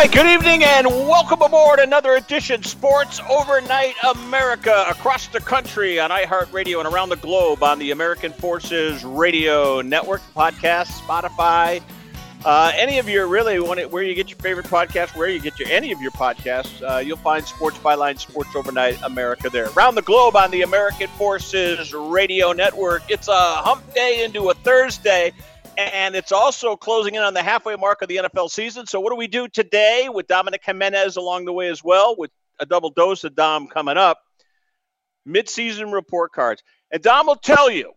Hi, good evening and welcome aboard another edition Sports Overnight America across the country on iHeartRadio and around the globe on the American Forces Radio Network, podcast, Spotify, uh, any of your really it, where you get your favorite podcast, where you get your any of your podcasts, uh, you'll find Sports Byline, Sports Overnight America there. Around the globe on the American Forces Radio Network. It's a hump day into a Thursday. And it's also closing in on the halfway mark of the NFL season. So, what do we do today with Dominic Jimenez along the way as well, with a double dose of Dom coming up? Midseason report cards. And Dom will tell you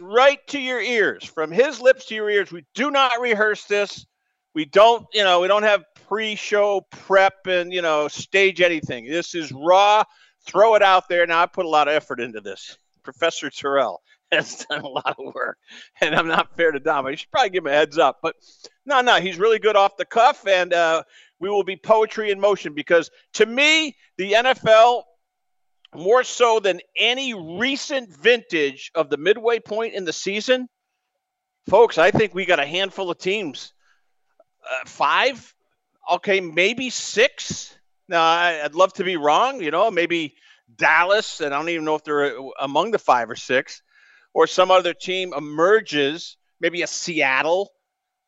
right to your ears, from his lips to your ears, we do not rehearse this. We don't, you know, we don't have pre show prep and, you know, stage anything. This is raw. Throw it out there. Now, I put a lot of effort into this. Professor Tirrell has done a lot of work, and I'm not fair to Dom. I should probably give him a heads up, but no, no, he's really good off the cuff, and uh, we will be poetry in motion because to me, the NFL, more so than any recent vintage of the midway point in the season, folks, I think we got a handful of teams, uh, five, okay, maybe six. Now, I'd love to be wrong, you know, maybe. Dallas, and I don't even know if they're uh, among the five or six or some other team emerges, maybe a Seattle,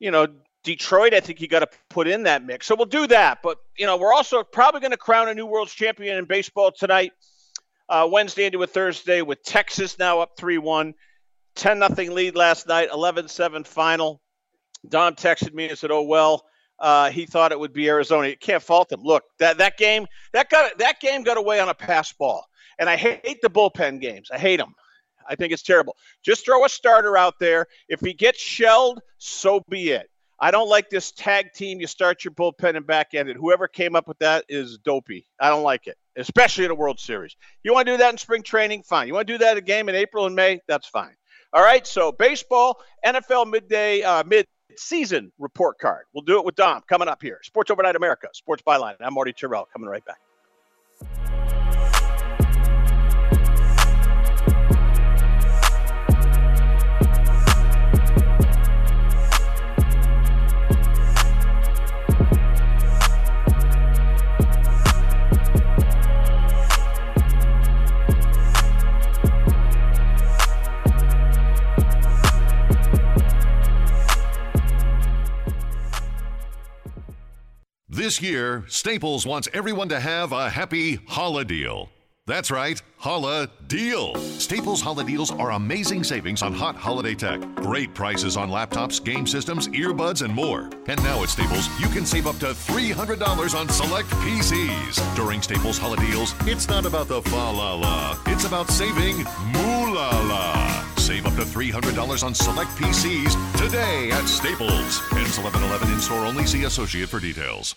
you know, Detroit, I think you got to put in that mix. So we'll do that. But, you know, we're also probably going to crown a new world champion in baseball tonight, uh, Wednesday into a Thursday, with Texas now up 3 1, 10 nothing lead last night, 11 7 final. Dom texted me and said, oh, well. Uh, he thought it would be Arizona. You can't fault him. Look, that, that game that got that game got away on a pass ball, and I hate the bullpen games. I hate them. I think it's terrible. Just throw a starter out there. If he gets shelled, so be it. I don't like this tag team. You start your bullpen and back ended. Whoever came up with that is dopey. I don't like it, especially in a World Series. You want to do that in spring training? Fine. You want to do that a game in April and May? That's fine. All right. So baseball, NFL midday, uh, mid season report card. We'll do it with Dom coming up here. Sports Overnight America, Sports Byline. I'm Marty Tirrell coming right back. This year, Staples wants everyone to have a happy Holla deal. That's right, Holla Deal. Staples Holla Deals are amazing savings on hot holiday tech. Great prices on laptops, game systems, earbuds, and more. And now at Staples, you can save up to $300 on select PCs. During Staples Holla Deals, it's not about the fa la la, it's about saving moo la la. Save up to $300 on select PCs today at Staples. Ends 1111 in store only. See associate for details.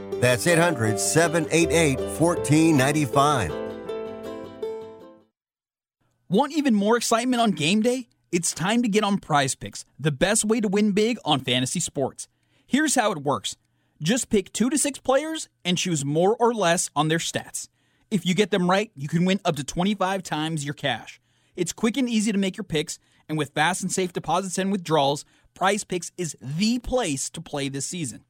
That's 800 788 1495. Want even more excitement on game day? It's time to get on prize picks, the best way to win big on fantasy sports. Here's how it works just pick two to six players and choose more or less on their stats. If you get them right, you can win up to 25 times your cash. It's quick and easy to make your picks, and with fast and safe deposits and withdrawals, Prize Picks is the place to play this season.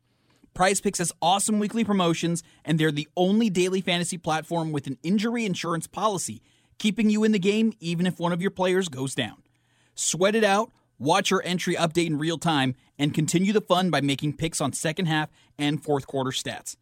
Prize Picks has awesome weekly promotions, and they're the only daily fantasy platform with an injury insurance policy, keeping you in the game even if one of your players goes down. Sweat it out Watch your entry update in real time and continue the fun by making picks on second half and fourth quarter stats.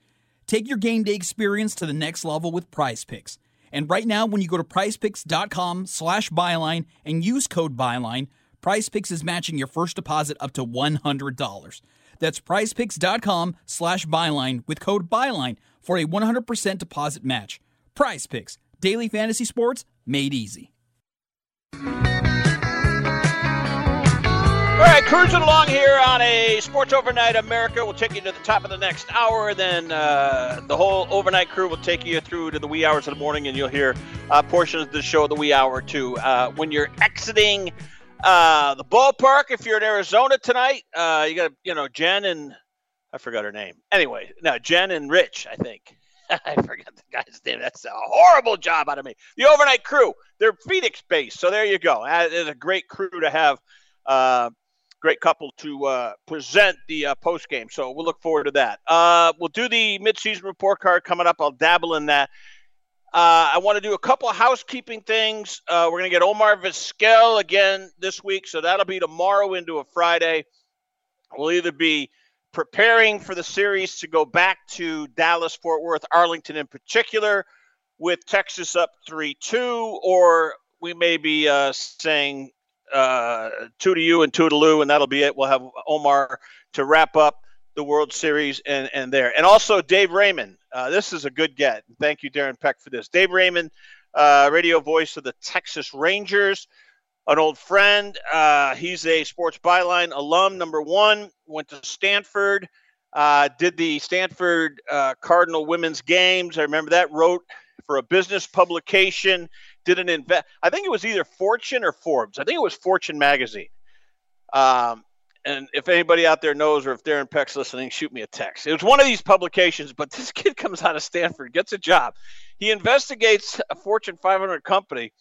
Take your game day experience to the next level with Prize Picks. And right now, when you go to prizepicks.com slash byline and use code byline, Prize Picks is matching your first deposit up to $100. That's prizepicks.com slash byline with code byline for a 100% deposit match. Prize Picks, daily fantasy sports made easy. All right, cruising along here on a Sports Overnight America. We'll take you to the top of the next hour. Then uh, the whole overnight crew will take you through to the wee hours of the morning, and you'll hear uh, portions of the show the wee hour too. Uh, when you're exiting uh, the ballpark, if you're in Arizona tonight, uh, you got you know Jen and I forgot her name. Anyway, no Jen and Rich, I think. I forgot the guy's name. That's a horrible job out of me. The overnight crew. They're Phoenix based, so there you go. Uh, it's a great crew to have Uh, great couple to uh, present the uh, post game. So we'll look forward to that. Uh, we'll do the midseason report card coming up. I'll dabble in that. Uh, I want to do a couple of housekeeping things. Uh, we're going to get Omar Vizquel again this week, so that'll be tomorrow into a Friday. We'll either be preparing for the series to go back to Dallas, Fort Worth, Arlington in particular, with Texas up 3 2, or we may be uh, saying uh, two to you and two to Lou, and that'll be it. We'll have Omar to wrap up the World Series and, and there. And also Dave Raymond. Uh, this is a good get. Thank you, Darren Peck, for this. Dave Raymond, uh, radio voice of the Texas Rangers, an old friend. Uh, he's a sports byline alum, number one, went to Stanford. Uh, did the Stanford uh, Cardinal women's games. I remember that. Wrote for a business publication did an invest. I think it was either Fortune or Forbes. I think it was Fortune magazine. Um, and if anybody out there knows, or if Darren Peck's listening, shoot me a text. It was one of these publications, but this kid comes out of Stanford, gets a job. He investigates a Fortune 500 company,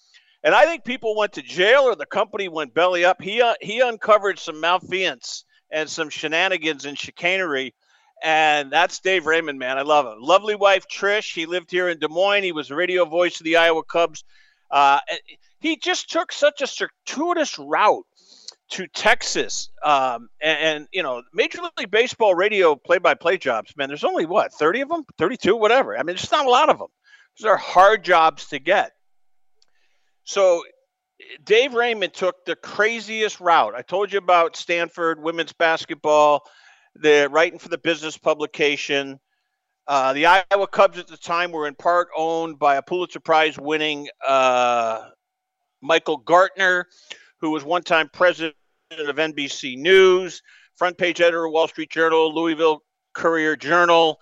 and I think people went to jail or the company went belly up. He uh, he uncovered some malfeasance and some shenanigans and chicanery. And that's Dave Raymond, man. I love him. Lovely wife, Trish. He lived here in Des Moines. He was a radio voice of the Iowa Cubs uh, he just took such a circuitous route to Texas, um, and, and, you know, Major League Baseball radio play-by-play jobs. Man, there's only what thirty of them, thirty-two, whatever. I mean, there's not a lot of them. These are hard jobs to get. So, Dave Raymond took the craziest route. I told you about Stanford women's basketball. They're writing for the business publication. Uh, the Iowa Cubs at the time were in part owned by a Pulitzer Prize winning uh, Michael Gartner, who was one time president of NBC News, front page editor of Wall Street Journal, Louisville Courier Journal,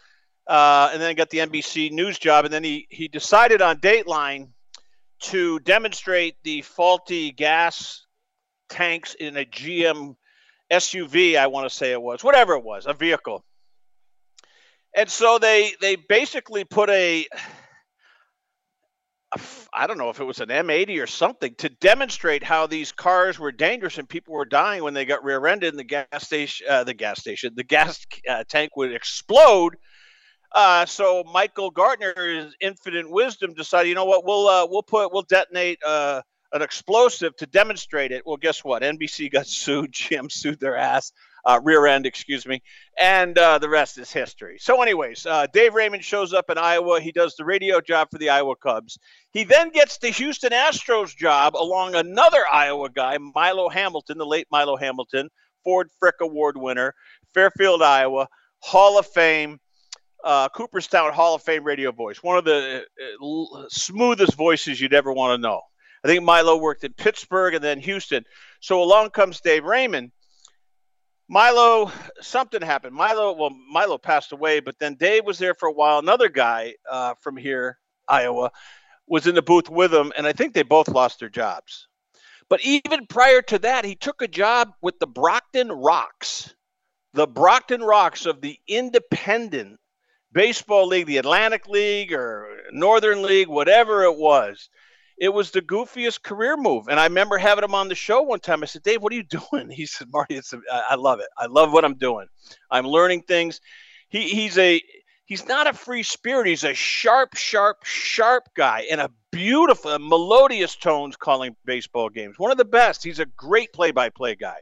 uh, and then got the NBC News job. And then he, he decided on Dateline to demonstrate the faulty gas tanks in a GM SUV, I want to say it was, whatever it was, a vehicle and so they they basically put a I don't know if it was an M80 or something to demonstrate how these cars were dangerous and people were dying when they got rear-ended and the gas station, uh, the gas station, the gas uh, tank would explode Uh, so Michael Gartner's infinite wisdom decided, you know what, we'll uh, we'll put we'll detonate uh, an explosive to demonstrate it. Well, guess what? NBC got sued. GM sued their ass, uh, rear end, excuse me, and uh, the rest is history. So, anyways, uh, Dave Raymond shows up in Iowa. He does the radio job for the Iowa Cubs. He then gets the Houston Astros job along another Iowa guy, Milo Hamilton, the late Milo Hamilton, Ford Frick Award winner, Fairfield, Iowa, Hall of Fame. Uh, Cooperstown Hall of Fame radio voice, one of the uh, smoothest voices you'd ever want to know. I think Milo worked in Pittsburgh and then Houston. So along comes Dave Raymond. Milo, something happened. Milo, well, Milo passed away, but then Dave was there for a while. Another guy uh, from here, Iowa, was in the booth with him, and I think they both lost their jobs. But even prior to that, he took a job with the Brockton Rox, the Brockton Rox of the Independent Baseball League, the Atlantic League or Northern League, whatever it was. It was the goofiest career move. And I remember having him on the show one time. I said, Dave, what are you doing? He said, Marty, it's a, I love it. I love what I'm doing. I'm learning things. He, he's a he's not a free spirit. He's a sharp, sharp, sharp guy and a beautiful, melodious tones calling baseball games. One of the best. He's a great play-by-play guy.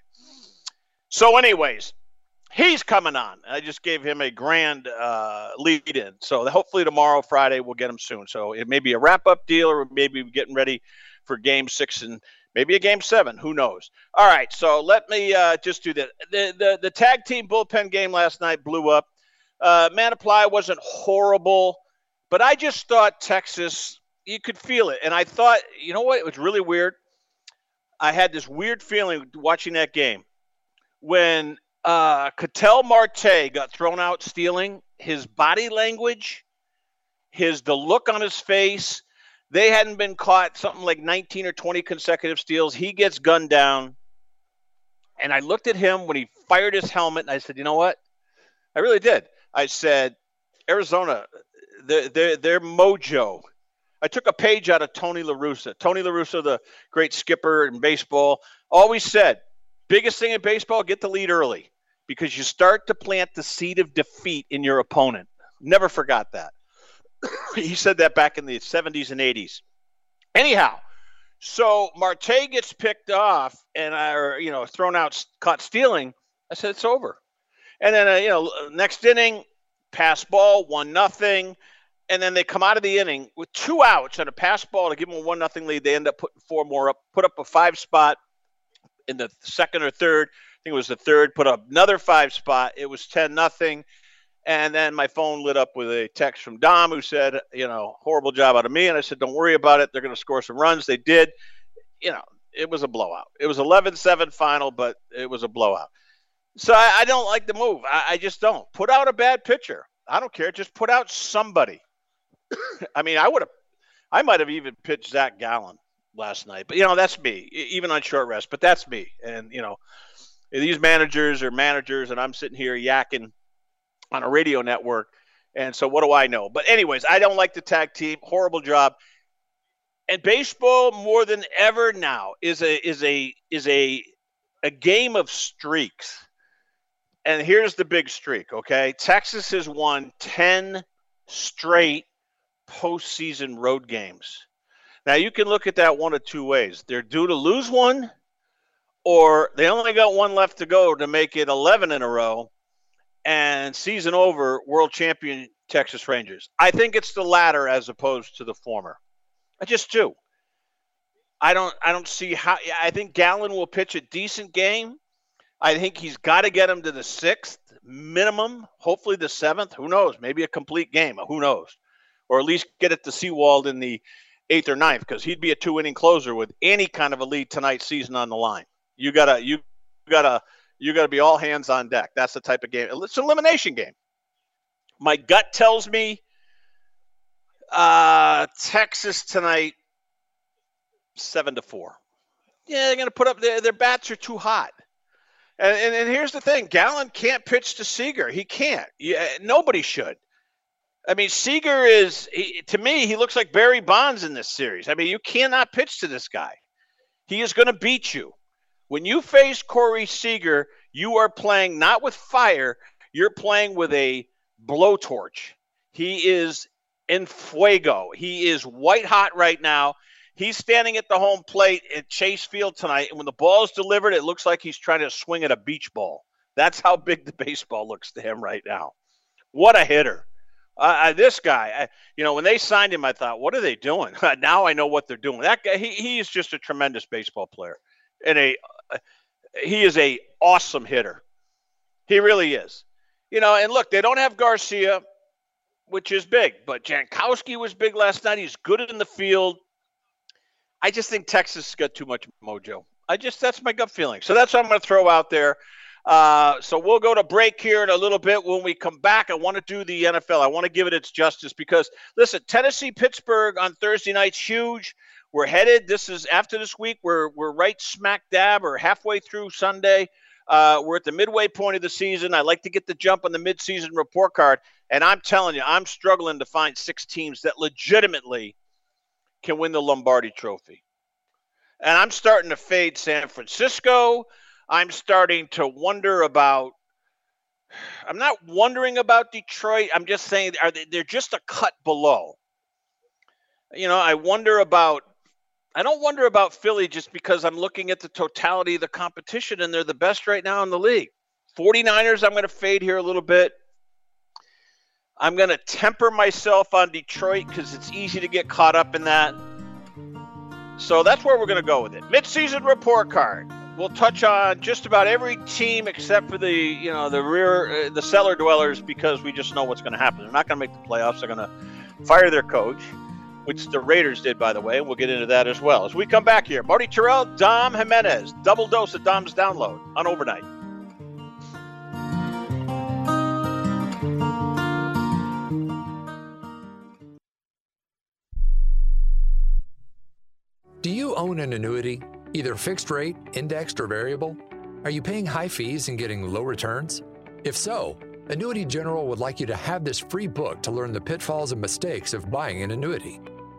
So, anyways, he's coming on. I just gave him a grand uh, lead in. So hopefully tomorrow, Friday, we'll get him soon. So it may be a wrap up deal or maybe getting ready for game six and maybe a game seven. Who knows? All right. So let me uh, just do that. The, the, the tag team bullpen game last night blew up. Uh, Mantiply wasn't horrible, but I just thought Texas, you could feel it. And I thought, you know what? It was really weird. I had this weird feeling watching that game when uh, Ketel Marte got thrown out stealing. His body language, his the look on his face. They hadn't been caught something like 19 or 20 consecutive steals. He gets gunned down. And I looked at him when he fired his helmet and I said, you know what? I really did. I said, Arizona, their, their, mojo. I took a page out of Tony La Russa. Tony La Russa, the great skipper in baseball, always said, biggest thing in baseball, get the lead early because you start to plant the seed of defeat in your opponent. Never forgot that. he said that back in the 70s and 80s. Anyhow, so Marte gets picked off and or you know thrown out, caught stealing. I said it's over. And then uh, you know next inning, pass ball, one nothing, and then they come out of the inning with two outs and a pass ball to give them a one nothing lead. They end up putting four more up, put up a five spot in the second or third think it was the third, put up another five spot. It was 10 nothing. And then my phone lit up with a text from Dom who said, you know, horrible job out of me. And I said, don't worry about it. They're going to score some runs. They did. You know, it was a blowout. It was 11 7 final, but it was a blowout. So I, I don't like the move. I, I, just don't. Put out a bad pitcher. I don't care. Just put out somebody. I mean, I would have, I might have even pitched Zach Gallen last night, but you know, that's me, even on short rest, but that's me. And, you know, these managers are managers, and I'm sitting here yakking on a radio network. And so, what do I know? But, anyways, I don't like the tag team. Horrible job. And baseball, more than ever now, is a is a is a a game of streaks. And here's the big streak. Okay, Texas has won ten straight postseason road games. Now you can look at that one of two ways. They're due to lose one or they only got one left to go to make it 11 in a row and season over world champion Texas Rangers. I think it's the latter as opposed to the former. I just do. I don't I don't see how I think Gallen will pitch a decent game. I think he's got to get him to the 6th minimum, hopefully the 7th, who knows, maybe a complete game, who knows. Or at least get it to Sewald in the 8th or ninth, because he'd be a two-inning closer with any kind of a lead tonight season on the line. You gotta you gotta you gotta be all hands on deck. That's the type of game. It's an elimination game. My gut tells me uh, Texas tonight, seven to four. Yeah, they're gonna put up their their bats are too hot. And, and, and here's the thing: Gallen can't pitch to Seager. He can't. Yeah, nobody should. I mean, Seager is he, to me. He looks like Barry Bonds in this series. I mean, you cannot pitch to this guy. He is going to beat you. When you face Corey Seager, you are playing not with fire, you're playing with a blowtorch. He is in fuego. He is white hot right now. He's standing at the home plate at Chase Field tonight, and when the ball is delivered, it looks like he's trying to swing at a beach ball. That's how big the baseball looks to him right now. What a hitter! Uh, this guy, I, you know, when they signed him, I thought, what are they doing? now I know what they're doing. That guy, he, he is just a tremendous baseball player, and a he is a awesome hitter. He really is. You know, and look, they don't have Garcia, which is big, but Jankowski was big last night. He's good in the field. I just think Texas got too much mojo. I just that's my gut feeling. So that's what I'm going to throw out there. Uh, so we'll go to break here in a little bit. When we come back, I want to do the NFL. I want to give it its justice because listen, Tennessee Pittsburgh on Thursday night's huge. We're headed. This is after this week. We're we're right smack dab or halfway through Sunday. Uh, we're at the midway point of the season. I like to get the jump on the midseason report card, and I'm telling you, I'm struggling to find six teams that legitimately can win the Lombardi Trophy. And I'm starting to fade San Francisco. I'm starting to wonder about. I'm not wondering about Detroit. I'm just saying are they, they're just a cut below. You know, I wonder about. I don't wonder about Philly just because I'm looking at the totality of the competition and they're the best right now in the league. 49ers, I'm going to fade here a little bit. I'm going to temper myself on Detroit because it's easy to get caught up in that. So that's where we're going to go with it. Midseason report card. We'll touch on just about every team except for the you know the rear uh, the cellar dwellers because we just know what's going to happen. They're not going to make the playoffs. They're going to fire their coach, which the Raiders did by the way. And we'll get into that as well as we come back here. Marty Tirrell, Dom Jimenez, double dose of Dom's download on overnight. Do you own an annuity, either fixed rate, indexed, or variable? Are you paying high fees and getting low returns? If so, Annuity General would like you to have this free book to learn the pitfalls and mistakes of buying an annuity.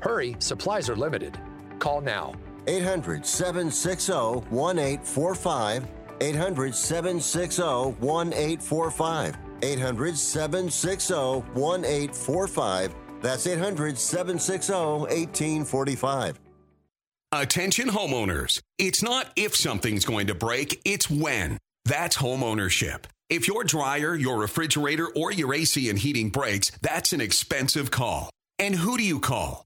Hurry, supplies are limited. Call now. 800 760 1845. 800 760 1845. 800 760 1845 that's 800 760 1845. Attention homeowners. It's not if something's going to break, it's when. That's homeownership. If your dryer, your refrigerator, or your AC and heating breaks, that's an expensive call. And who do you call?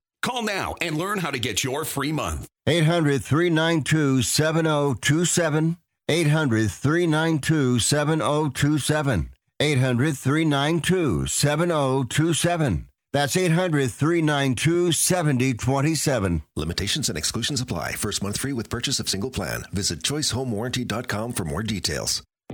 Call now and learn how to get your free month. 800 392 7027. 800 392 7027. 800 392 7027. That's 800 392 7027. Limitations and exclusions apply. First month free with purchase of single plan. Visit choicehomewarranty.com for more details.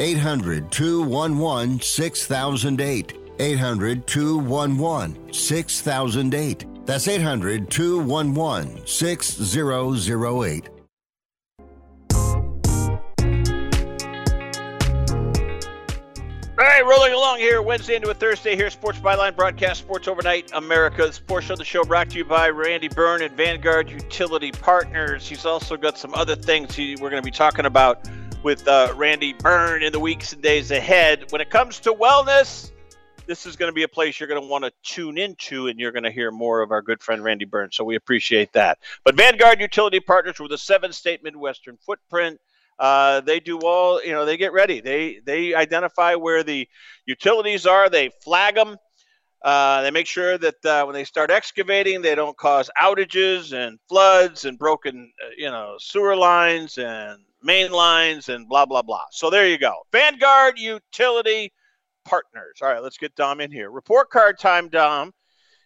800 211 6008. 800 211 6008. That's 800 211 6008. All right, rolling along here Wednesday into a Thursday here, Sports Byline broadcast Sports Overnight America. This portion of the show brought to you by Randy Byrne and Vanguard Utility Partners. He's also got some other things he, we're going to be talking about with uh, Randy Byrne in the weeks and days ahead. When it comes to wellness, this is going to be a place you're going to want to tune into, and you're going to hear more of our good friend Randy Byrne. So we appreciate that. But Vanguard Utility Partners with a seven-state Midwestern footprint. Uh, they do all, you know, they get ready. They they identify where the utilities are. They flag them. Uh, they make sure that uh, when they start excavating, they don't cause outages and floods and broken, uh, you know, sewer lines and main lines and blah blah blah. So there you go. Vanguard Utility Partners. All right, let's get Dom in here. Report card time, Dom.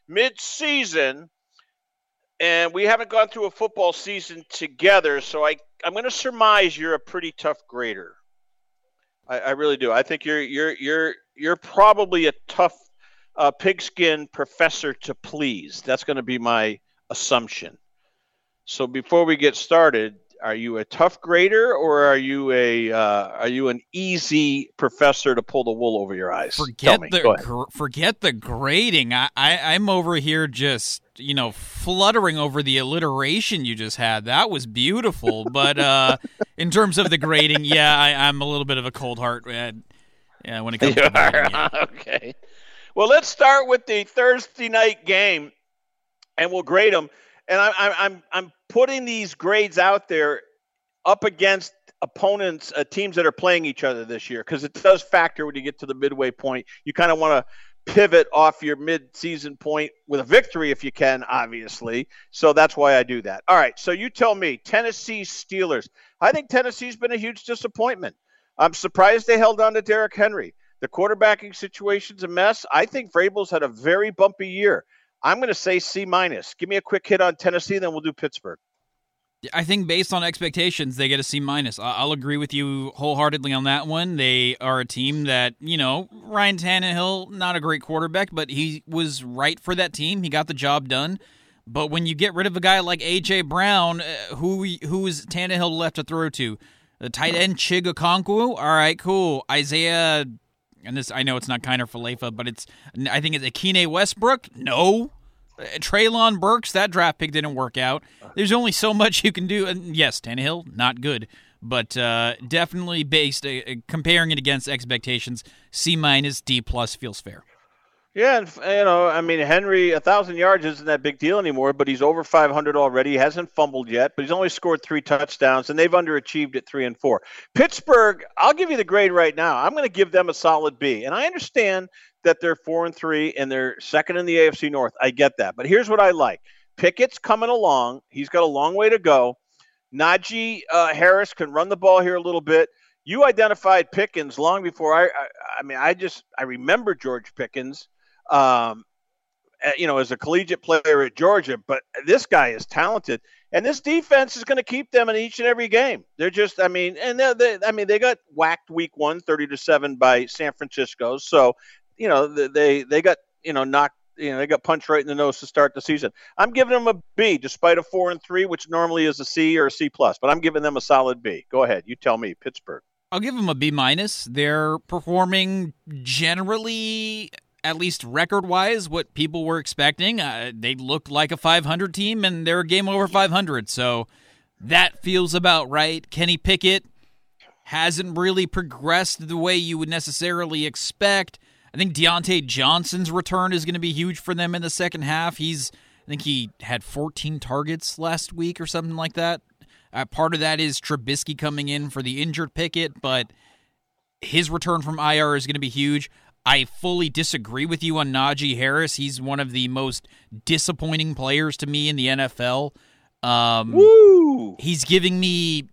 Mid-season, and we haven't gone through a football season together, so I I'm going to surmise you're a pretty tough grader. I, I, really do. I think you're you're you're you're probably a tough uh, pigskin professor to please. That's going to be my assumption. So before we get started, are you a tough grader or are you a uh, are you an easy professor to pull the wool over your eyes? Forget the gr- forget the grading. I, I I'm over here just you know fluttering over the alliteration you just had. That was beautiful. but uh, in terms of the grading, yeah, I, am a little bit of a cold heart. Uh, yeah, when it comes you to grading, yeah. okay. Well, let's start with the Thursday night game, and we'll grade them. And I, I, I'm I'm putting these grades out there up against opponents, uh, teams that are playing each other this year, because it does factor when you get to the midway point. You kind of want to pivot off your mid-season point with a victory if you can, obviously. So that's why I do that. All right. So you tell me, Tennessee Steelers. I think Tennessee's been a huge disappointment. I'm surprised they held on to Derrick Henry. The quarterbacking situation's a mess. I think Vrabel's had a very bumpy year. I'm going to say C minus. Give me a quick hit on Tennessee, then we'll do Pittsburgh. I think based on expectations, they get a C minus. I'll agree with you wholeheartedly on that one. They are a team that you know Ryan Tannehill, not a great quarterback, but he was right for that team. He got the job done. But when you get rid of a guy like AJ Brown, uh, who who is Tannehill left to throw to? The tight end Chig Okonkwo. All right, cool. Isaiah and this I know it's not Kiner Falefa, but it's I think it's Akine Westbrook. No, uh, Treylon Burks. That draft pick didn't work out. There's only so much you can do. And yes, Tannehill not good, but uh, definitely based uh, comparing it against expectations, C minus D plus feels fair. Yeah, and you know, I mean, Henry, a thousand yards isn't that big deal anymore, but he's over 500 already. He hasn't fumbled yet, but he's only scored three touchdowns, and they've underachieved at three and four. Pittsburgh, I'll give you the grade right now. I'm going to give them a solid B, and I understand that they're four and three and they're second in the AFC North. I get that, but here's what I like: Pickett's coming along. He's got a long way to go. Najee uh, Harris can run the ball here a little bit you identified Pickens long before I, I, I mean I just I remember George Pickens um, eh, you know, as a collegiate player at Georgia, but this guy is talented, and this defense is going to keep them in each and every game. They're just, I mean, and they, I mean, they got whacked week one, 30 to seven by San Francisco, so you know they they got you know knocked. You know they got punched right in the nose to start the season. I'm giving them a B, despite a four and three, which normally is a C or a C plus. But I'm giving them a solid B. Go ahead, you tell me, Pittsburgh. I'll give them a B minus. They're performing generally at least record wise, what people were expecting. Uh, they looked like a 500 team, and they're a game over 500. So that feels about right. Kenny Pickett hasn't really progressed the way you would necessarily expect. I think Diontae Johnson's return is going to be huge for them in the second half. He's, I think he had 14 targets last week or something like that. Uh, part of that is Trubisky coming in for the injured Pickett, but his return from IR is going to be huge. I fully disagree with you on Najee Harris. He's one of the most disappointing players to me in the NFL. Um, Woo! He's giving me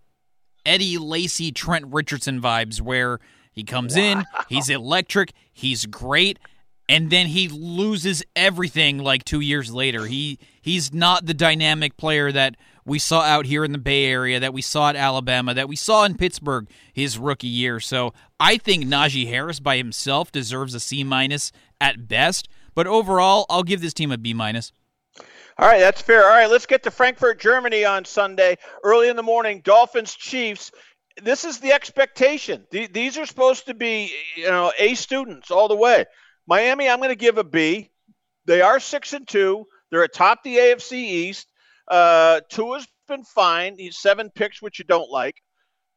Eddie Lacy, Trent Richardson vibes, where he comes wow. in, he's electric, he's great, and then he loses everything like two years later. He he's not the dynamic player that we saw out here in the Bay Area, that we saw at Alabama, that we saw in Pittsburgh his rookie year. So I think Najee Harris by himself deserves a C minus at best. But overall, I'll give this team a B minus. All right, that's fair. All right, let's get to Frankfurt, Germany on Sunday, early in the morning. Dolphins, Chiefs. This is the expectation. These are supposed to be, you know, A students all the way. Miami, I'm going to give a B. They are six and two. They're atop the AFC East. Uh, Tua's been fine. He's seven picks, which you don't like.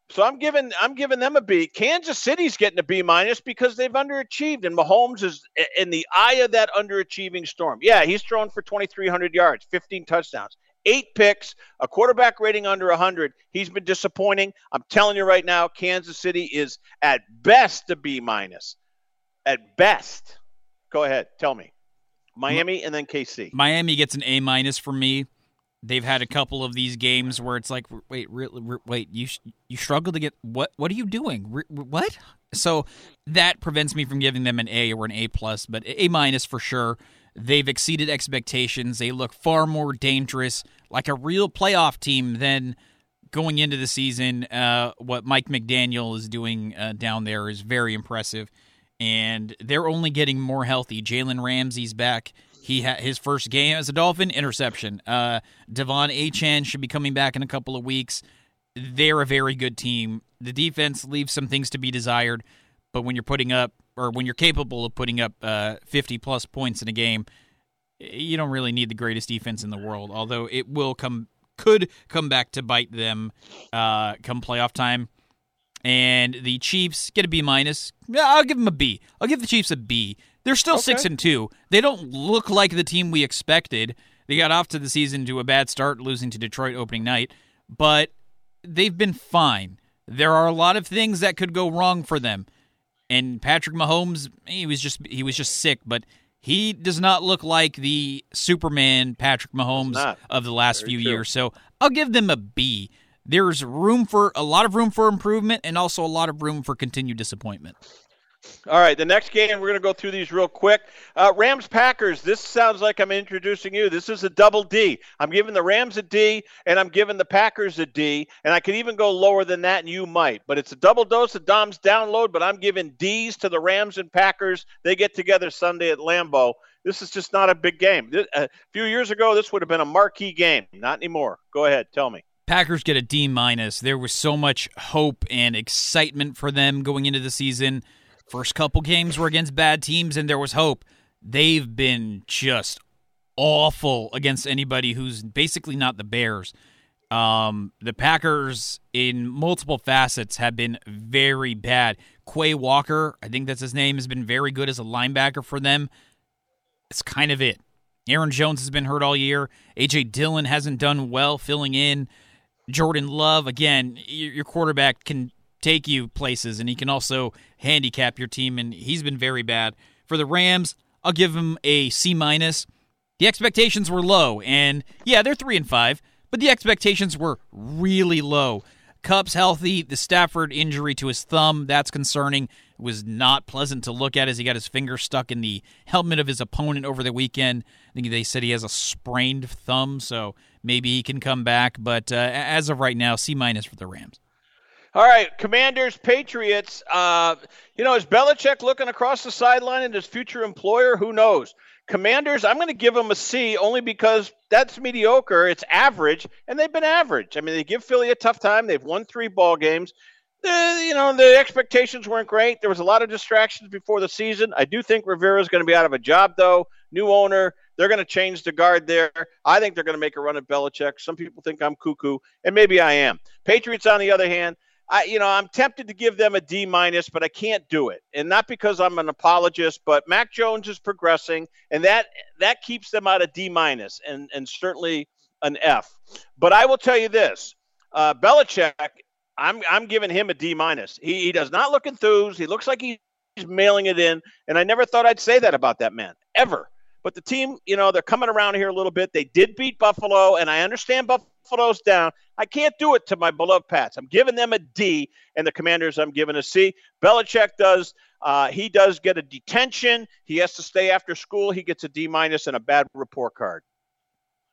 So I'm giving I'm giving them a B. Kansas City's getting a B minus because they've underachieved, and Mahomes is in the eye of that underachieving storm. Yeah, he's thrown for 2,300 yards, 15 touchdowns, eight picks, a quarterback rating under 100. He's been disappointing. I'm telling you right now, Kansas City is at best a B minus. At best. Go ahead, tell me. Miami and then KC. Miami gets an A minus for me. They've had a couple of these games where it's like, wait, wait, you you struggle to get what? What are you doing? what? So that prevents me from giving them an A or an A plus, but A minus for sure. They've exceeded expectations. They look far more dangerous, like a real playoff team than going into the season. Uh, what Mike McDaniel is doing uh, down there is very impressive, and they're only getting more healthy. Jalen Ramsey's back. He had his first game as a Dolphin interception. Uh, De'Von Achane should be coming back in a couple of weeks. They're a very good team. The defense leaves some things to be desired, but when you're putting up or when you're capable of putting up uh, 50 plus points in a game, you don't really need the greatest defense in the world. Although it will come could come back to bite them uh, come playoff time. And the Chiefs get a B minus. I'll give them a B. I'll give the Chiefs a B. They're still okay. six and two. They don't look like the team we expected. They got off to the season to a bad start, losing to Detroit opening night, but they've been fine. There are a lot of things that could go wrong for them. And Patrick Mahomes, he was just he was just sick, but he does not look like the Superman Patrick Mahomes of the last Very few true. years. So I'll give them a B. There's room for a lot of room for improvement and also a lot of room for continued disappointment. All right, the next game, we're going to go through these real quick. Uh, Rams Packers, this sounds like I'm introducing you. This is a double D. I'm giving the Rams a D, and I'm giving the Packers a D, and I could even go lower than that, and you might. But it's a double dose of Dom's download, but I'm giving D's to the Rams and Packers. They get together Sunday at Lambeau. This is just not a big game. A few years ago, this would have been a marquee game. Not anymore. Go ahead, tell me. Packers get a D minus. There was so much hope and excitement for them going into the season. First couple games were against bad teams, and there was hope. They've been just awful against anybody who's basically not the Bears. Um, the Packers, in multiple facets, have been very bad. Quay Walker, I think that's his name, has been very good as a linebacker for them. It's kind of it. Aaron Jones has been hurt all year. A.J. Dillon hasn't done well filling in. Jordan Love, again, your quarterback can take you places, and he can also handicap your team. And he's been very bad for the Rams. I'll give him a C minus. The expectations were low, and yeah, they're three and five, but the expectations were really low. Kupp's healthy. The Stafford injury to his thumb, that's concerning. It was not pleasant to look at as he got his finger stuck in the helmet of his opponent over the weekend. I think they said he has a sprained thumb, so maybe he can come back. But uh, as of right now, C minus for the Rams. All right, Commanders, Patriots. Uh, you know, is Belichick looking across the sideline at his future employer? Who knows? Commanders, I'm going to give them a C only because that's mediocre. It's average, and they've been average. I mean, they give Philly a tough time. They've won three ball games. The, you know, the expectations weren't great. There was a lot of distractions before the season. I do think Rivera is going to be out of a job, though. New owner. They're going to change the guard there. I think they're going to make a run at Belichick. Some people think I'm cuckoo, and maybe I am. Patriots, on the other hand, I, you know, I'm tempted to give them a D minus, but I can't do it, and not because I'm an apologist. But Mac Jones is progressing, and that that keeps them out of D minus, and and certainly an F. But I will tell you this: uh, Belichick, I'm I'm giving him a D minus. He he does not look enthused. He looks like he's mailing it in, and I never thought I'd say that about that man ever. But the team, you know, they're coming around here a little bit. They did beat Buffalo, and I understand Buffalo's down. I can't do it to my beloved Pats. I'm giving them a D, and the Commanders I'm giving a C. Belichick does. Uh, he does get a detention. He has to stay after school. He gets a D minus and a bad report card.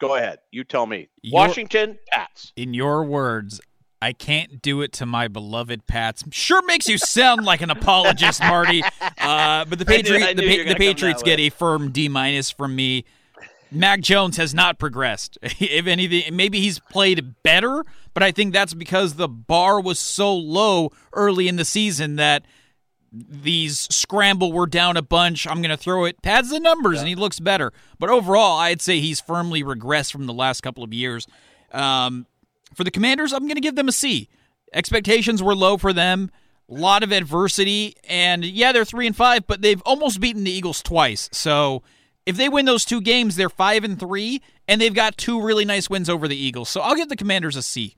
Go ahead. You tell me. Your, Washington Pats. In your words, I can't do it to my beloved Pats. Sure makes you sound like an apologist, Marty. Uh, but the Patriots, the, the Patriots get a firm D minus from me. Mac Jones has not progressed. if anything, maybe he's played better, but I think that's because the bar was so low early in the season that these scramble we're down a bunch. I'm going to throw it, pads the numbers, yeah. and he looks better. But overall, I'd say he's firmly regressed from the last couple of years. Um, for the Commanders, I'm going to give them a C. Expectations were low for them. A lot of adversity, and yeah, they're three and five, but they've almost beaten the Eagles twice. So if they win those two games, they're five and three, and they've got two really nice wins over the Eagles. So I'll give the Commanders a C.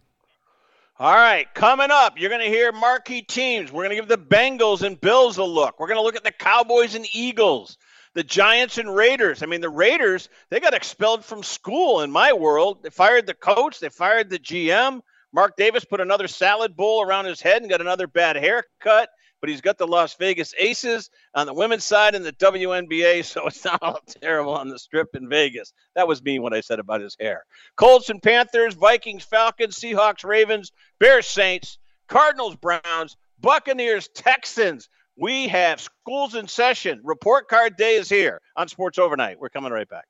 All right, coming up, you're going to hear marquee teams. We're going to give the Bengals and Bills a look. We're going to look at the Cowboys and Eagles, the Giants and Raiders. I mean, the Raiders, they got expelled from school in my world. They fired the coach, they fired the GM. Mark Davis put another salad bowl around his head and got another bad haircut but he's got the Las Vegas Aces on the women's side in the WNBA, so it's not all terrible on the strip in Vegas. That was me when I said about his hair. Colts and Panthers, Vikings, Falcons, Seahawks, Ravens, Bears, Saints, Cardinals, Browns, Buccaneers, Texans. We have schools in session. Report card day is here on Sports Overnight. We're coming right back.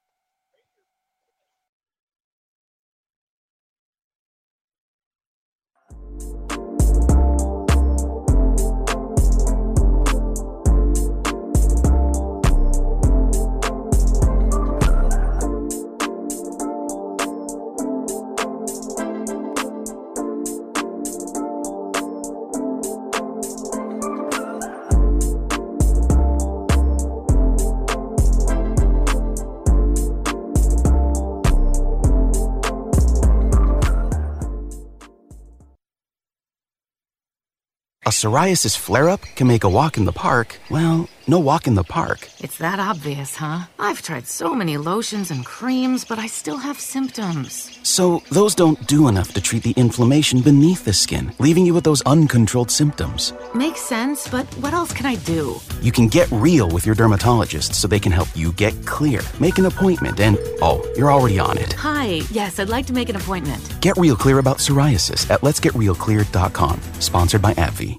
A psoriasis flare up can make a walk in the park, well, no walk in the park. It's that obvious, huh? I've tried so many lotions and creams, but I still have symptoms. So, those don't do enough to treat the inflammation beneath the skin, leaving you with those uncontrolled symptoms. Makes sense, but what else can I do? You can get real with your dermatologist so they can help you get clear. Make an appointment and, oh, you're already on it. Hi, yes, I'd like to make an appointment. Get real clear about psoriasis at letsgetrealclear.com. Sponsored by AbbVie.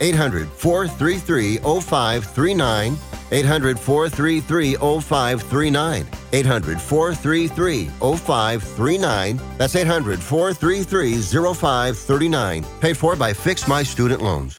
800 433 0539. 800 433 0539. 800 433 0539. That's 800 433 0539. Paid for by Fix My Student Loans.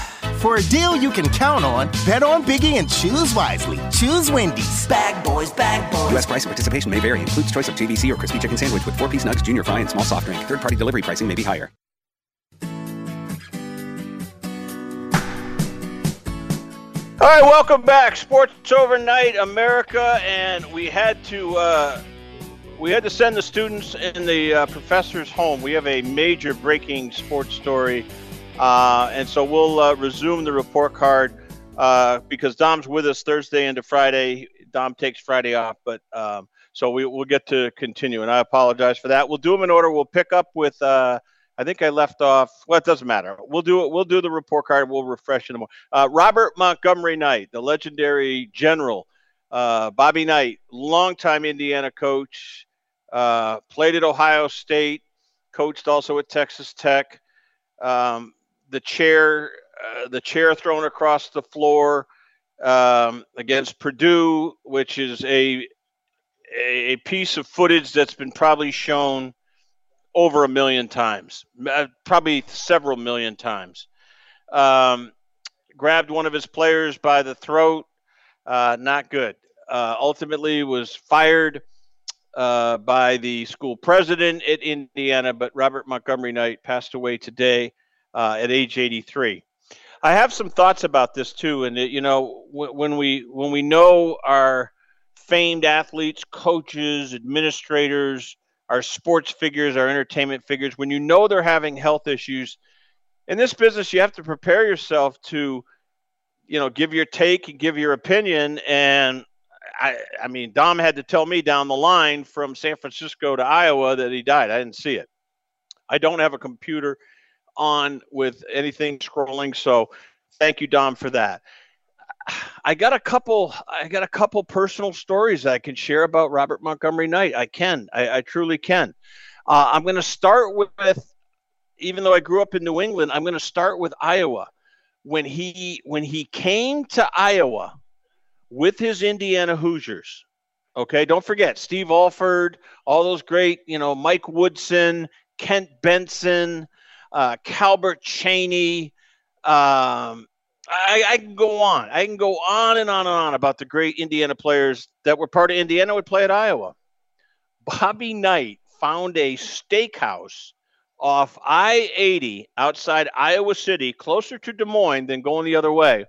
For a deal you can count on, bet on Biggie and choose wisely. Choose Wendy's. Bag boys, bag boys. U.S. price and participation may vary. Includes choice of TVC or crispy chicken sandwich with four-piece nugs, junior fry, and small soft drink. Third-party delivery pricing may be higher. All right, welcome back, Sports Overnight America, and we had to uh, we had to send the students and the uh, professors home. We have a major breaking sports story, uh, and so we'll uh, resume the report card uh, because Dom's with us Thursday into Friday. Dom takes Friday off, but um, so we, will get to continue, and I apologize for that. We'll do them in order. We'll pick up with. Uh, I think I left off. Well, it doesn't matter. We'll do it. We'll do the report card. We'll refresh in the morning. Uh, Robert Montgomery Knight, the legendary general, uh, Bobby Knight, longtime Indiana coach, played at Ohio State, coached also at Texas Tech. Um, the chair, uh, the chair thrown across the floor um, against Purdue, which is a a piece of footage that's been probably shown over a million times, uh, probably several million times. Um, grabbed one of his players by the throat, uh, not good. Uh, ultimately, was fired uh, by the school president at Indiana, but Robert Montgomery Knight passed away today uh, at age 83. I have some thoughts about this too, and it, you know, w- when we when we know our famed athletes, coaches, administrators, our sports figures, our entertainment figures, when you know they're having health issues in this business, you have to prepare yourself to, you know, give your take and give your opinion. And I, I mean, Dom had to tell me down the line from San Francisco to Iowa that he died. I didn't see it. I don't have a computer on with anything scrolling, so thank you, Dom, for that. I got a couple. I got a couple personal stories I can share about Robert Montgomery Knight. I can. I, I truly can. Uh, I'm going to start with, even though I grew up in New England, I'm going to start with Iowa. When he when he came to Iowa with his Indiana Hoosiers, okay, don't forget Steve Alford, all those great, you know, Mike Woodson, Kent Benson, uh, Calbert Cheaney. Um, I, I, can go on. I can go on and on and on about the great Indiana players that were part of Indiana would play at Iowa. Bobby Knight found a steakhouse off I 80 outside Iowa City, closer to Des Moines than going the other way,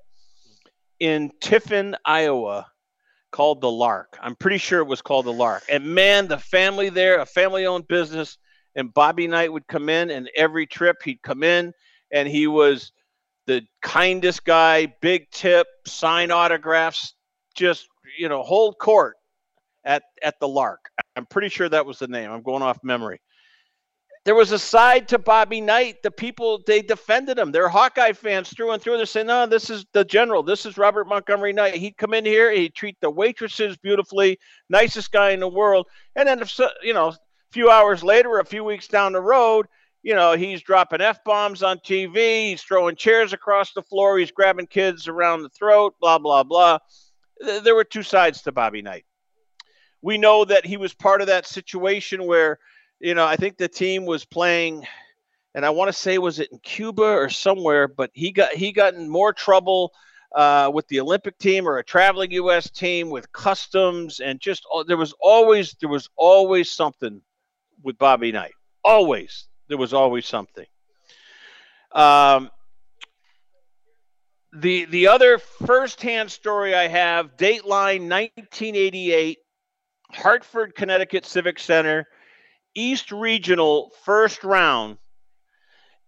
in Tiffin, Iowa, called the Lark. I'm pretty sure it was called the Lark. And man, the family there, a family owned business, and Bobby Knight would come in, and every trip he'd come in, and he was the kindest guy, big tip, sign autographs, just you know, hold court at at the Lark. I'm pretty sure that was the name. I'm going off memory. There was a side to Bobby Knight. The people they defended him. They're Hawkeye fans through and through. They're saying, "No, this is the general. This is Robert Montgomery Knight. He'd come in here. He'd treat the waitresses beautifully, nicest guy in the world." And then, if you know, few hours later, a few weeks down the road, you know, he's dropping F bombs on TV, he's throwing chairs across the floor, he's grabbing kids around the throat, blah, blah, blah. There were two sides to Bobby Knight. We know that he was part of that situation where, you know, I think the team was playing, and I want to say was it in Cuba or somewhere, but he got he got in more trouble uh, with the Olympic team or a traveling U.S. team with customs and just there was always there was always something with Bobby Knight. Always there was always something. Um, the the other firsthand story I have, Dateline 1988, Hartford, Connecticut Civic Center, East Regional first round,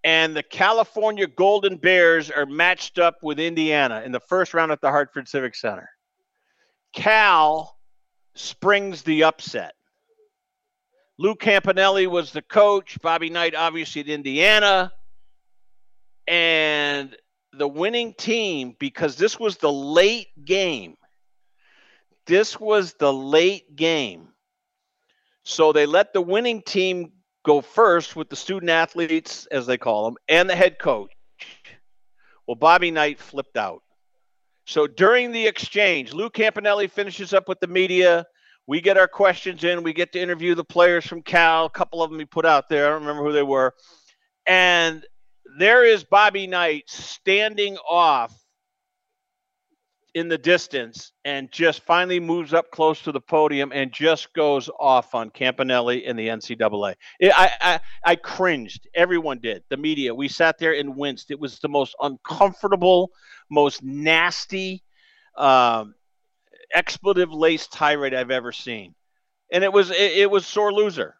and the California Golden Bears are matched up with Indiana in the first round at the Hartford Civic Center. Cal springs the upset. Lou Campanelli was the coach. Bobby Knight, obviously, at Indiana. And the winning team, because this was the late game, this was the late game. So they let the winning team go first with the student athletes, as they call them, and the head coach. Well, Bobby Knight flipped out. So during the exchange, Lou Campanelli finishes up with the media. We get our questions in. We get to interview the players from Cal. A couple of them he put out there. I don't remember who they were. And there is Bobby Knight standing off in the distance and just finally moves up close to the podium and just goes off on Campanelli in the NCAA. It, I, I, I cringed. Everyone did. The media. We sat there and winced. It was the most uncomfortable, most nasty, um, expletive laced tirade I've ever seen. And it was it, it was sore loser.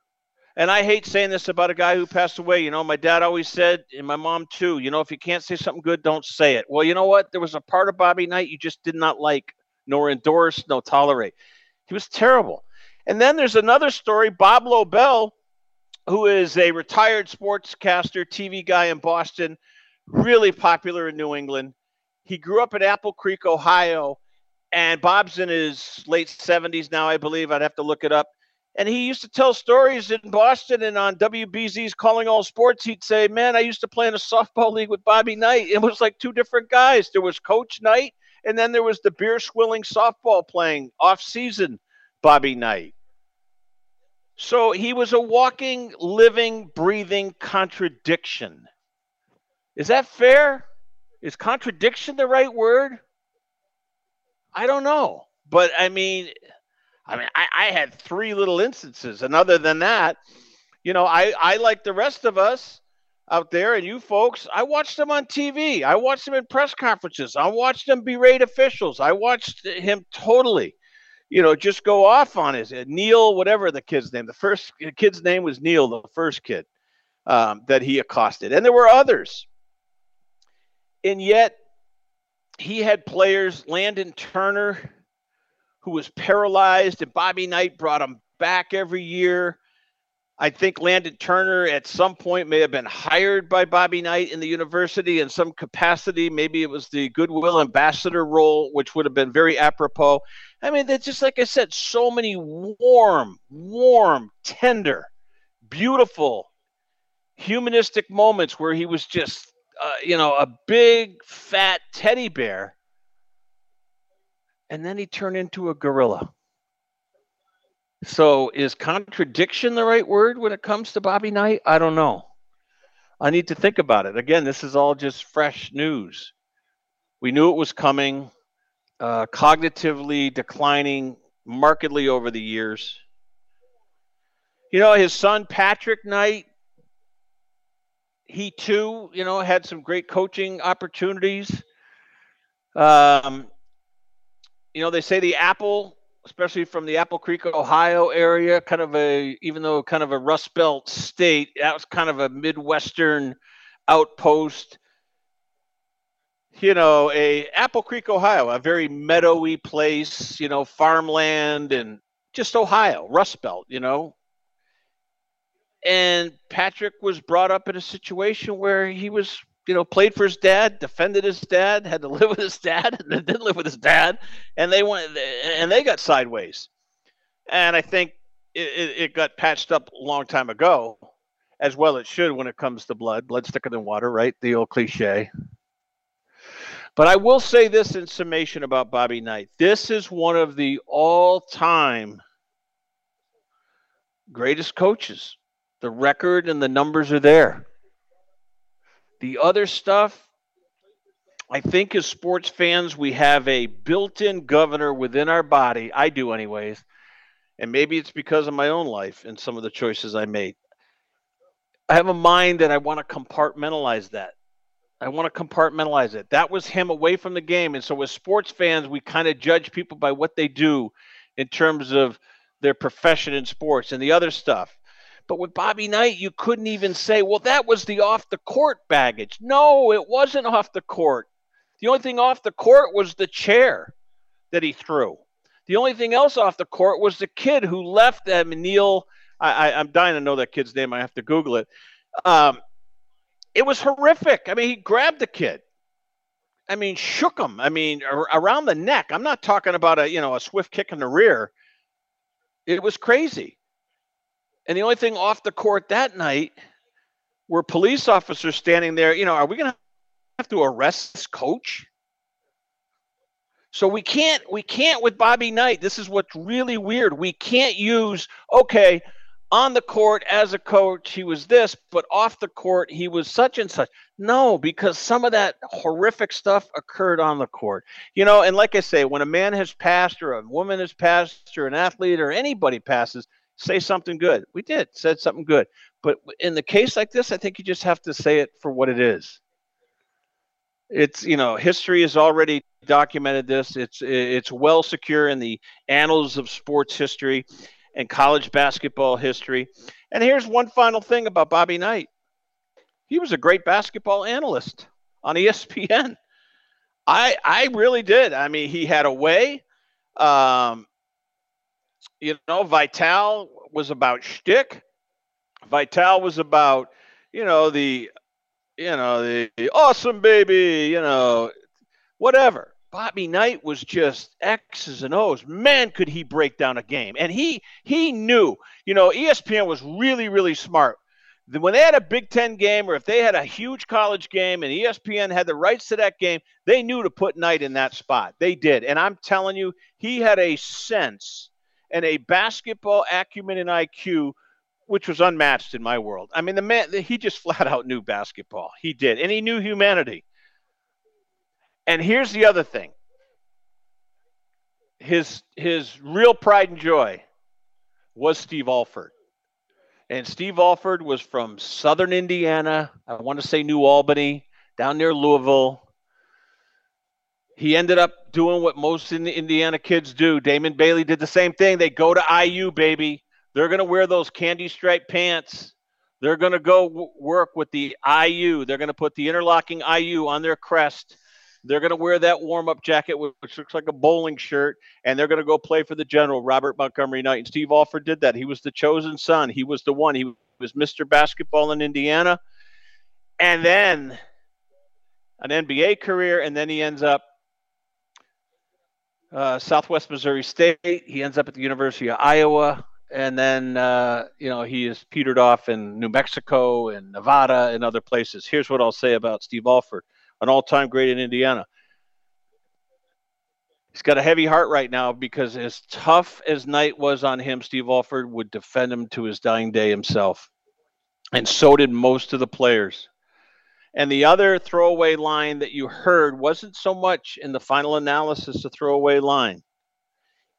And I hate saying this about a guy who passed away. You know, my dad always said, and my mom too, you know, if you can't say something good, don't say it. Well, you know what? There was a part of Bobby Knight you just did not like, nor endorse, nor tolerate. He was terrible. And then there's another story Bob Lobel, who is a retired sportscaster, TV guy in Boston, really popular in New England. He grew up in Apple Creek, Ohio, and Bob's in his late 70s now, I believe. I'd have to look it up. And he used to tell stories in Boston and on WBZ's Calling All Sports. He'd say, Man, I used to play in a softball league with Bobby Knight. It was like two different guys. There was Coach Knight, and then there was the beer swilling softball playing off season Bobby Knight. So he was a walking, living, breathing contradiction. Is that fair? Is contradiction the right word? I don't know. But I mean, I mean, I, I had three little instances, and other than that, you know, I, I like the rest of us out there and you folks, I watched him on TV. I watched him in press conferences. I watched him berate officials. I watched him totally, you know, just go off on his uh, Neil, whatever the kid's name. The first the kid's name was Neil, the first kid um, that he accosted, and there were others. And yet, he had players, Landon Turner, who was paralyzed, and Bobby Knight brought him back every year. I think Landon Turner at some point may have been hired by Bobby Knight in the university in some capacity. Maybe it was the goodwill ambassador role, which would have been very apropos. I mean, that's just like I said, so many warm, warm, tender, beautiful, humanistic moments where he was just, uh, you know, a big, fat teddy bear and then he turned into a gorilla. So is contradiction the right word when it comes to Bobby Knight? I don't know. I need to think about it. Again, this is all just fresh news. We knew it was coming, uh, cognitively declining markedly over the years. You know, his son Patrick Knight, he too, you know, had some great coaching opportunities. Um, you know, they say the Apple, especially from the Apple Creek, Ohio area, kind of a, even though kind of a Rust Belt state, that was kind of a Midwestern outpost. You know, a Apple Creek, Ohio, a very meadowy place, you know, farmland and just Ohio, Rust Belt, you know. And Patrick was brought up in a situation where he was you know, played for his dad, defended his dad, had to live with his dad, and didn't live with his dad, and they went and they got sideways. And I think it, it got patched up a long time ago, as well it should when it comes to blood. Blood's thicker than water, right? The old cliche. But I will say this in summation about Bobby Knight. This is one of the all-time greatest coaches. The record and the numbers are there. The other stuff, I think as sports fans, we have a built in governor within our body. I do, anyways. And maybe it's because of my own life and some of the choices I made. I have a mind that I want to compartmentalize that. I want to compartmentalize it. That was him away from the game. And so, as sports fans, we kind of judge people by what they do in terms of their profession in sports and the other stuff. But with Bobby Knight, you couldn't even say, well, that was the off the court baggage. No, it wasn't off the court. The only thing off the court was the chair that he threw. The only thing else off the court was the kid who left them, Neil. I, am dying to know that kid's name. I have to Google it. Um, it was horrific. I mean, he grabbed the kid. I mean, shook him. I mean, around the neck. I'm not talking about a you know a swift kick in the rear. It was crazy. And the only thing off the court that night were police officers standing there. You know, are we going to have to arrest this coach? So we can't we can't with Bobby Knight. This is what's really weird. We can't use okay, on the court as a coach, he was this, but off the court, he was such and such. No, because some of that horrific stuff occurred on the court. You know, and like I say, when a man has passed or a woman has passed or an athlete or anybody passes, say something good. We did, said something good. But in the case like this, I think you just have to say it for what it is. It's, you know, history has already documented this. It's it's well secure in the annals of sports history and college basketball history. And here's one final thing about Bobby Knight. He was a great basketball analyst on ESPN. I I really did. I mean, he had a way. Um, you know, Vitale was about shtick. Vitale was about, you know, the, you know, the, the awesome baby, you know, whatever. Bobby Knight was just X's and O's. Man, could he break down a game. And he he knew, you know, ESPN was really, really smart. When they had a Big Ten game or if they had a huge college game and ESPN had the rights to that game, they knew to put Knight in that spot. They did. And I'm telling you, he had a sense and a basketball acumen and IQ which was unmatched in my world. I mean, the man, he just flat out knew basketball. He did. And he knew humanity. And here's the other thing. His his real pride and joy was Steve Alford. And Steve Alford was from southern Indiana. I want to say New Albany, down near Louisville. He ended up doing what most in Indiana kids do. Damon Bailey did the same thing. They go to IU, baby. They're going to wear those candy striped pants. They're going to go w- work with the IU. They're going to put the interlocking IU on their crest they're going to wear that warm up jacket, which looks like a bowling shirt, and they're going to go play for the general, Robert Montgomery Knight. And Steve Alford did that. He was the chosen son. He was the one. He was Mr. Basketball in Indiana. And then an NBA career, and then he ends up uh, Southwest Missouri State. He ends up at the University of Iowa, and then uh, you know he is petered off in New Mexico and Nevada and other places. Here's what I'll say about Steve Alford: an all time great in Indiana. He's got a heavy heart right now because, as tough as Knight was on him, Steve Alford would defend him to his dying day himself. And so did most of the players. And the other throwaway line that you heard wasn't so much in the final analysis a throwaway line.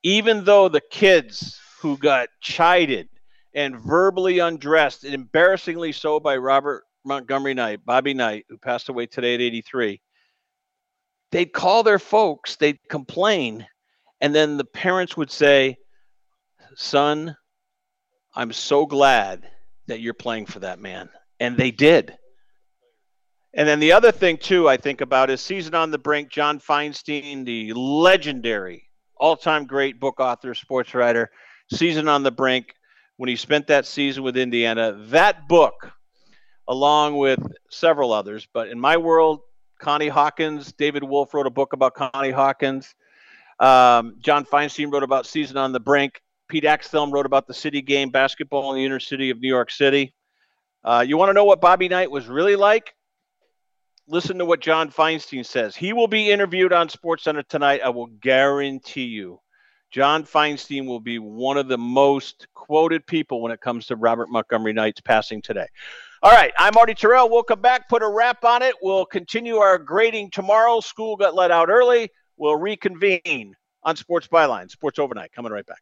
Even though the kids who got chided and verbally undressed, and embarrassingly so by Robert Montgomery Knight, Bobby Knight, who passed away today at 83, they'd call their folks, they'd complain, and then the parents would say, Son, I'm so glad that you're playing for that man. And they did. And then the other thing, too, I think about is Season on the Brink, John Feinstein, the legendary, all time great book author, sports writer, Season on the Brink, when he spent that season with Indiana. That book along with several others. But in my world, Connie Hawkins, David Wolf wrote a book about Connie Hawkins. Um, John Feinstein wrote about Season on the Brink. Pete Axthelm wrote about the city game basketball in the inner city of New York City. Uh, you want to know what Bobby Knight was really like? Listen to what John Feinstein says. He will be interviewed on SportsCenter tonight. I will guarantee you. John Feinstein will be one of the most quoted people when it comes to Robert Montgomery Knight's passing today. All right, I'm Marty Tirrell. We'll come back, put a wrap on it. We'll continue our grading tomorrow. School got let out early. We'll reconvene on Sports Byline, Sports Overnight. Coming right back.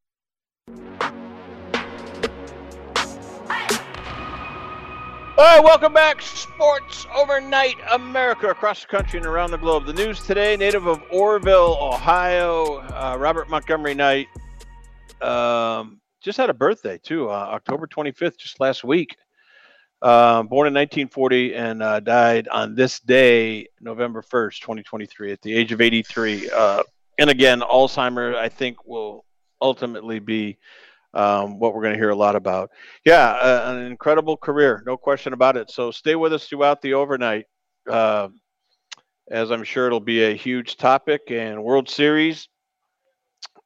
All right, welcome back. Sports Overnight America across the country and around the globe. The news today native of Orrville, Ohio, uh, Robert Montgomery Knight, um, just had a birthday, too, uh, October 25th, just last week. Uh, born in 1940 and uh, died on this day, November 1st, 2023, at the age of 83. Uh, and again, Alzheimer, I think, will ultimately be um, what we're going to hear a lot about. Yeah, uh, an incredible career, no question about it. So stay with us throughout the overnight, uh, as I'm sure it'll be a huge topic. And World Series,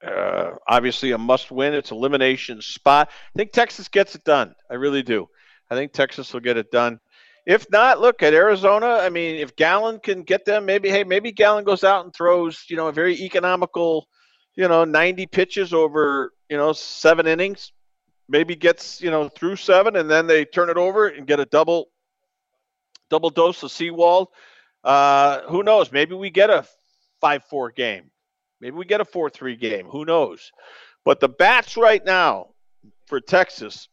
uh, obviously a must win. It's elimination spot. I think Texas gets it done. I really do. I think Texas will get it done. If not, look at Arizona. I mean, if Gallen can get them, maybe hey, maybe Gallen goes out and throws, you know, a very economical, you know, 90 pitches over you know, seven innings, maybe gets, you know, through seven and then they turn it over and get a double double dose of Sewald. Uh, who knows? Maybe we get a 5-4 game. Maybe we get a 4-3 game. Who knows? But the bats right now for Texas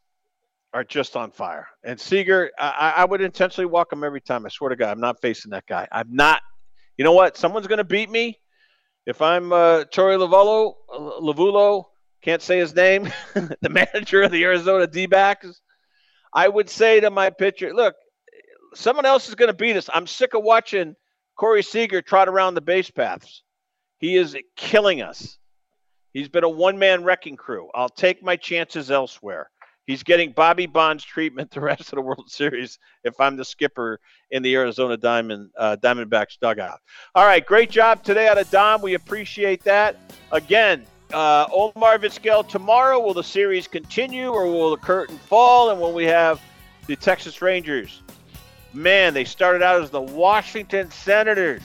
are just on fire. And Seager, I, I would intentionally walk him every time. I swear to God, I'm not facing that guy. I'm not. You know what? Someone's going to beat me. If I'm uh, Torey Lovullo, Lavulo, can't say his name, the manager of the Arizona D backs, I would say to my pitcher, look, someone else is going to beat us. I'm sick of watching Corey Seager trot around the base paths. He is killing us. He's been a one man wrecking crew. I'll take my chances elsewhere. He's getting Bobby Bonds treatment the rest of the World Series if I'm the skipper in the Arizona Diamond uh, Diamondbacks dugout. All right, great job today out of Dom. We appreciate that. Again, uh, Omar Vizquel tomorrow. Will the series continue or will the curtain fall? And when we have the Texas Rangers, man, they started out as the Washington Senators.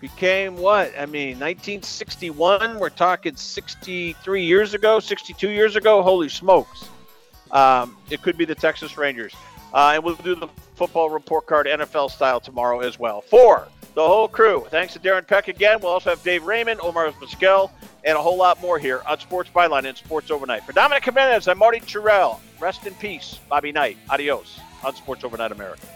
became what? I mean, 1961. We're talking 63 years ago, 62 years ago. Holy smokes! Um, it could be the Texas Rangers, uh, and we'll do the football report card NFL style tomorrow as well. For the whole crew, thanks to Darren Peck again. We'll also have Dave Raymond, Omar Vizquel, and a whole lot more here on Sports Byline and Sports Overnight. For Dominic Jimenez, I'm Marty Tirrell. Rest in peace, Bobby Knight. Adios on Sports Overnight America.